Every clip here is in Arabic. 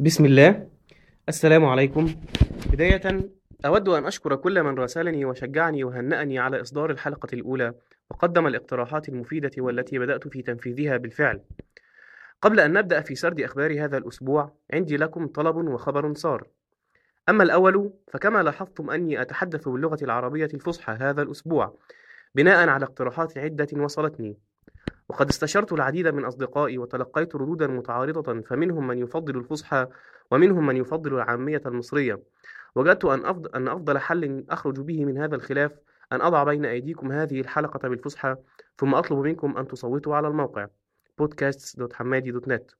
بسم الله. السلام عليكم. بداية أود أن أشكر كل من راسلني وشجعني وهنأني على إصدار الحلقة الأولى وقدم الاقتراحات المفيدة والتي بدأت في تنفيذها بالفعل. قبل أن نبدأ في سرد أخبار هذا الأسبوع عندي لكم طلب وخبر صار. أما الأول فكما لاحظتم أني أتحدث باللغة العربية الفصحى هذا الأسبوع بناء على اقتراحات عدة وصلتني. وقد استشرت العديد من أصدقائي وتلقيت ردودا متعارضة فمنهم من يفضل الفصحى ومنهم من يفضل العامية المصرية. وجدت أن أفضل, أن أفضل حل أخرج به من هذا الخلاف أن أضع بين أيديكم هذه الحلقة بالفصحى ثم أطلب منكم أن تصوتوا على الموقع podcasts.hammady.net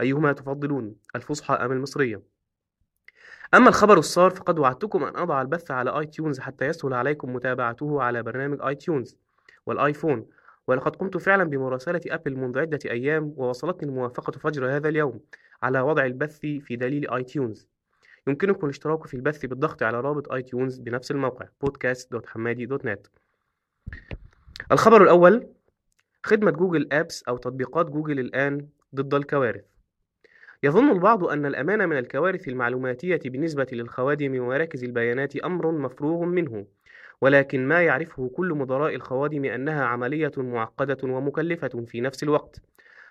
أيهما تفضلون الفصحى أم المصرية؟ أما الخبر السار فقد وعدتكم أن أضع البث على آي تيونز حتى يسهل عليكم متابعته على برنامج آي تيونز والآيفون. ولقد قمت فعلا بمراسلة أبل منذ عدة أيام ووصلتني الموافقة فجر هذا اليوم على وضع البث في دليل آي تيونز يمكنكم الاشتراك في البث بالضغط على رابط آي تيونز بنفس الموقع podcast.hammady.net الخبر الأول خدمة Google Apps أو تطبيقات جوجل الآن ضد الكوارث. يظن البعض أن الأمان من الكوارث المعلوماتية بالنسبة للخوادم ومراكز البيانات أمر مفروغ منه. ولكن ما يعرفه كل مدراء الخوادم أنها عملية معقدة ومكلفة في نفس الوقت.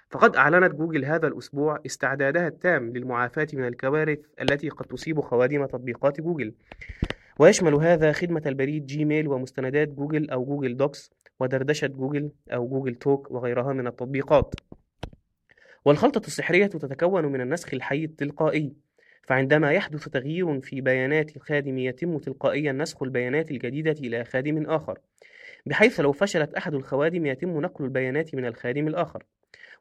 فقد أعلنت جوجل هذا الأسبوع استعدادها التام للمعافاة من الكوارث التي قد تصيب خوادم تطبيقات جوجل. ويشمل هذا خدمة البريد جيميل ومستندات جوجل أو Google Docs ودردشة جوجل أو Google Talk وغيرها من التطبيقات. والخلطة السحرية تتكون من النسخ الحي التلقائي. فعندما يحدث تغيير في بيانات الخادم يتم تلقائيا نسخ البيانات الجديدة إلى خادم آخر بحيث لو فشلت أحد الخوادم يتم نقل البيانات من الخادم الآخر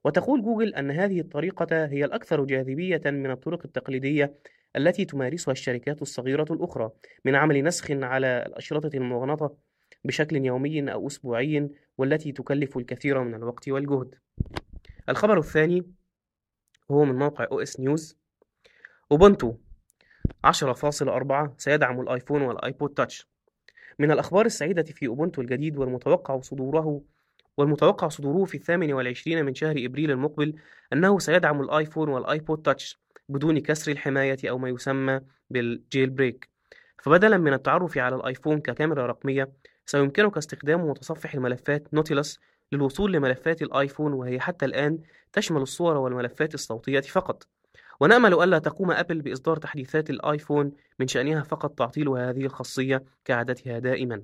وتقول جوجل أن هذه الطريقة هي الأكثر جاذبية من الطرق التقليدية التي تمارسها الشركات الصغيرة الأخرى من عمل نسخ على الأشرطة المغناطة بشكل يومي أو أسبوعي والتي تكلف الكثير من الوقت والجهد. الخبر الثاني هو من موقع OSNews اوبونتو 10.4 سيدعم الآيفون والآيبود تاتش. من الأخبار السعيدة في أوبونتو الجديد والمتوقع صدوره والمتوقع صدوره في الثامن والعشرين من شهر إبريل المقبل أنه سيدعم الآيفون وال iPod Touch بدون كسر الحماية أو ما يسمى بال jailbreak فبدلا من التعرف على الآيفون ككاميرا رقمية سيمكنك استخدام متصفح الملفات Nautilus للوصول لملفات الآيفون وهي حتى الآن تشمل الصور والملفات الصوتية فقط. ونأمل ألا تقوم أبل بإصدار تحديثات الآيفون من شأنها فقط تعطيل هذه الخاصية كعادتها دائما.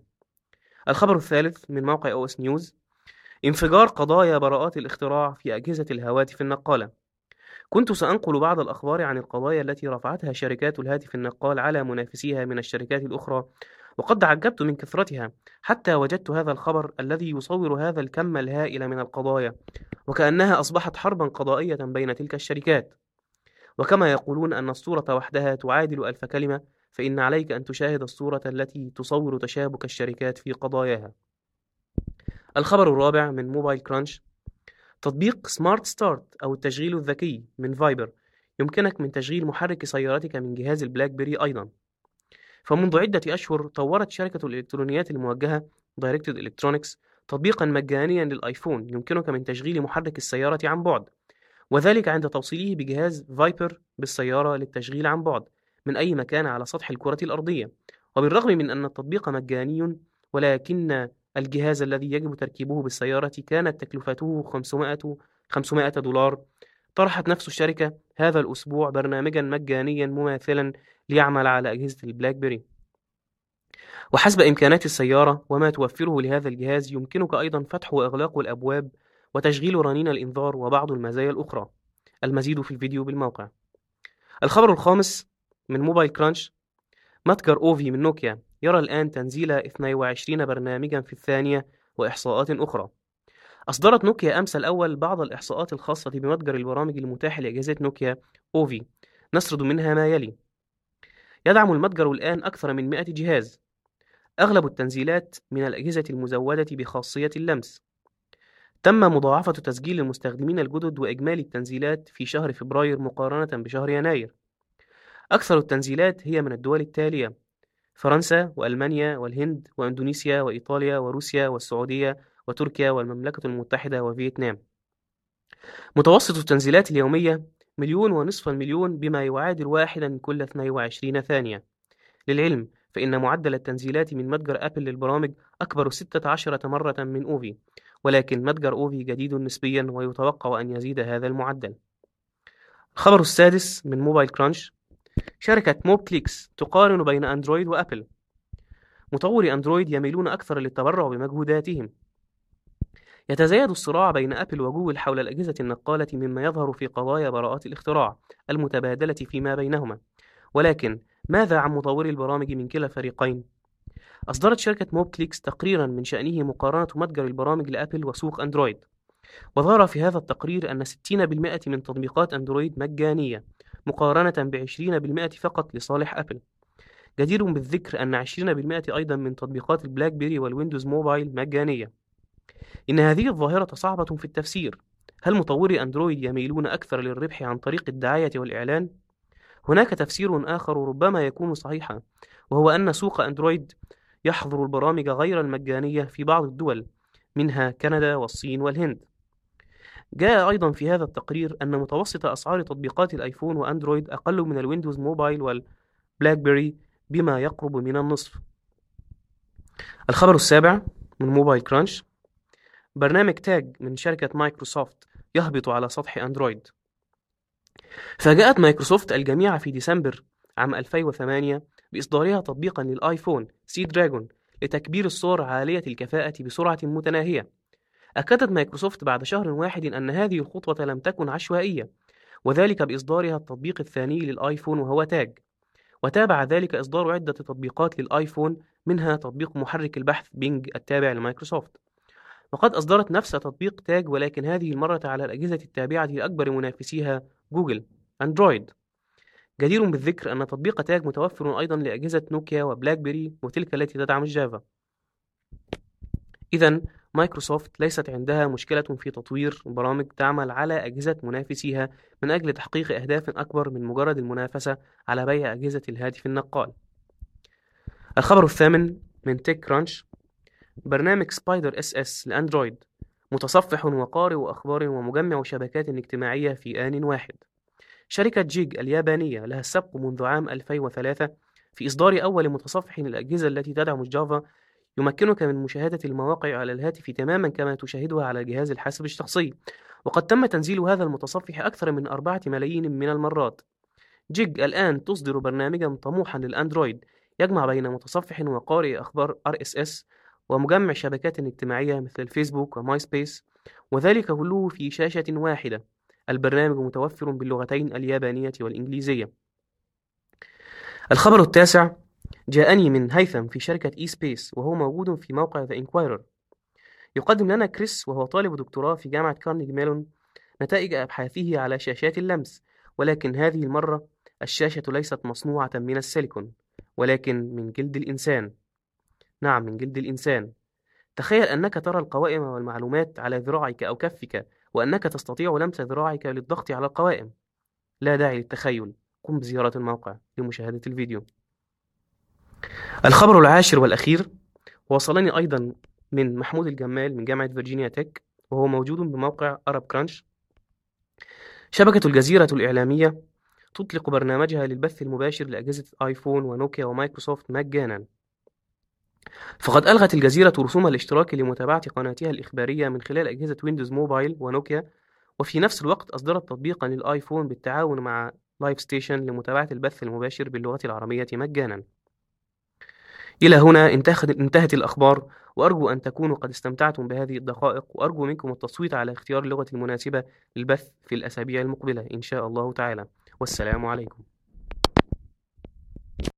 الخبر الثالث من موقع OSNews انفجار قضايا براءات الاختراع في أجهزة الهواتف النقالة. كنت سأنقل بعض الأخبار عن القضايا التي رفعتها شركات الهاتف النقال على منافسيها من الشركات الأخرى وقد تعجبت من كثرتها حتى وجدت هذا الخبر الذي يصور هذا الكم الهائل من القضايا وكأنها أصبحت حربا قضائية بين تلك الشركات. وكما يقولون أن الصورة وحدها تعادل ألف كلمة فإن عليك أن تشاهد الصورة التي تصور تشابك الشركات في قضاياها. الخبر الرابع من MobileCrunch تطبيق SmartStart أو التشغيل الذكي من Viper يمكنك من تشغيل محرك سيارتك من جهاز البلاك بيري أيضا. فمنذ عدة أشهر طورت شركة الإلكترونيات الموجهة Directed Electronics تطبيقا مجانيا للآيفون يمكنك من تشغيل محرك السيارة عن بعد. وذلك عند توصيله بجهاز Viper بالسيارة للتشغيل عن بعد من أي مكان على سطح الكرة الأرضية. وبالرغم من أن التطبيق مجاني ولكن الجهاز الذي يجب تركيبه بالسيارة كانت تكلفته 500 500 دولار. طرحت نفس الشركة هذا الأسبوع برنامجا مجانيا مماثلا ليعمل على أجهزة البلاك بيري وحسب إمكانات السيارة وما توفره لهذا الجهاز يمكنك أيضا فتح وإغلاق الأبواب وتشغيل رنين الإنذار وبعض المزايا الأخرى. المزيد في الفيديو بالموقع. الخبر الخامس من MobileCrunch. متجر Ovi من نوكيا يرى الآن تنزيل 22 برنامجا في الثانية وإحصاءات أخرى. أصدرت نوكيا أمس الأول بعض الإحصاءات الخاصة بمتجر البرامج المتاح لأجهزة نوكيا أوفي. نسرد منها ما يلي. يدعم المتجر الآن أكثر من 100 جهاز. أغلب التنزيلات من الأجهزة المزودة بخاصية اللمس. تم مضاعفة تسجيل المستخدمين الجدد وإجمالي التنزيلات في شهر فبراير مقارنة بشهر يناير. أكثر التنزيلات هي من الدول التالية فرنسا وألمانيا والهند وإندونيسيا وإيطاليا وروسيا والسعودية وتركيا والمملكة المتحدة وفيتنام. متوسط التنزيلات اليومية مليون ونصف المليون بما يعادل واحدا كل 22 ثانية. للعلم فإن معدل التنزيلات من متجر أبل للبرامج أكبر 16 مرة من Ovi. ولكن متجر Ovi جديد نسبيا ويتوقع أن يزيد هذا المعدل. الخبر السادس من MobileCrunch شركة Mobclix تقارن بين أندرويد وأبل. مطوري أندرويد يميلون أكثر للتبرع بمجهوداتهم. يتزايد الصراع بين أبل وجوجل حول الأجهزة النقالة مما يظهر في قضايا براءات الاختراع المتبادلة فيما بينهما. ولكن ماذا عن مطوري البرامج من كلا الفريقين؟ أصدرت شركة Mobclix تقريرا من شأنه مقارنة متجر البرامج لأبل وسوق أندرويد. وظهر في هذا التقرير أن 60% من تطبيقات أندرويد مجانية مقارنة ب 20% فقط لصالح أبل. جدير بالذكر أن 20% أيضا من تطبيقات البلاك بيري وال Windows Mobile مجانية. إن هذه الظاهرة صعبة في التفسير. هل مطوري أندرويد يميلون أكثر للربح عن طريق الدعاية والإعلان؟ هناك تفسير آخر ربما يكون صحيحا وهو أن سوق أندرويد يحظر البرامج غير المجانية في بعض الدول منها كندا والصين والهند. جاء أيضا في هذا التقرير أن متوسط أسعار تطبيقات الآيفون وأندرويد أقل من ال Windows Mobile والبلاك بيري بما يقرب من النصف. الخبر السابع من MobileCrunch برنامج Tag من شركة مايكروسوفت يهبط على سطح أندرويد. فاجأت مايكروسوفت الجميع في ديسمبر عام 2008 بإصدارها تطبيقا للآيفون Seadragon لتكبير الصور عالية الكفاءة بسرعة متناهية. أكدت مايكروسوفت بعد شهر واحد أن هذه الخطوة لم تكن عشوائية وذلك بإصدارها التطبيق الثاني للآيفون وهو Tag. وتابع ذلك إصدار عدة تطبيقات للآيفون منها تطبيق محرك البحث بينج التابع لمايكروسوفت. وقد أصدرت نفس تطبيق تاج ولكن هذه المرة على الأجهزة التابعة لأكبر منافسيها جوجل أندرويد. جدير بالذكر أن تطبيق تاج متوفر أيضا لأجهزة نوكيا وبلاك بيري وتلك التي تدعم الجافا إذا مايكروسوفت ليست عندها مشكلة في تطوير برامج تعمل على أجهزة منافسيها من أجل تحقيق أهداف أكبر من مجرد المنافسة على بيع أجهزة الهاتف النقال. الخبر الثامن من TechCrunch برنامج Spider RSS لأندرويد متصفح وقارئ أخبار ومجمع شبكات اجتماعية في آن واحد. شركة جيج اليابانية لها السبق منذ عام 2003 في إصدار أول متصفح للأجهزة التي تدعم الجافا يمكنك من مشاهدة المواقع على الهاتف تماما كما تشاهدها على جهاز الحاسب الشخصي. وقد تم تنزيل هذا المتصفح أكثر من أربعة ملايين من المرات. جيج الآن تصدر برنامجا طموحا للأندرويد يجمع بين متصفح وقارئ أخبار RSS ومجمع شبكات اجتماعية مثل الفيسبوك وماي سبيس وذلك كله في شاشة واحدة. البرنامج متوفر باللغتين اليابانية والإنجليزية. الخبر التاسع جاءني من هيثم في شركة إي سبيس وهو موجود في موقع The Inquirer يقدم لنا كريس وهو طالب دكتوراه في جامعة كارنيجي ميلون نتائج أبحاثه على شاشات اللمس ولكن هذه المرة الشاشة ليست مصنوعة من السيليكون ولكن من جلد الإنسان. نعم من جلد الإنسان. تخيل أنك ترى القوائم والمعلومات على ذراعك أو كفك وأنك تستطيع لمس ذراعك للضغط على القوائم. لا داعي للتخيل. قم بزيارة الموقع لمشاهدة الفيديو. الخبر العاشر والأخير. وصلني أيضا من محمود الجمال من جامعة Virginia Tech وهو موجود بموقع ArabCrunch شبكة الجزيرة الإعلامية تطلق برنامجها للبث المباشر لأجهزة آيفون ونوكيا ومايكروسوفت مجانا. فقد ألغت الجزيرة رسوم الاشتراك لمتابعة قناتها الإخبارية من خلال أجهزة Windows Mobile ونوكيا وفي نفس الوقت أصدرت تطبيقا للآيفون بالتعاون مع Livestation لمتابعة البث المباشر باللغة العربية مجانا. إلى هنا انتهت الأخبار وأرجو أن تكونوا قد استمتعتم بهذه الدقائق وأرجو منكم التصويت على اختيار اللغة المناسبة للبث في الأسابيع المقبلة إن شاء الله تعالى. والسلام عليكم.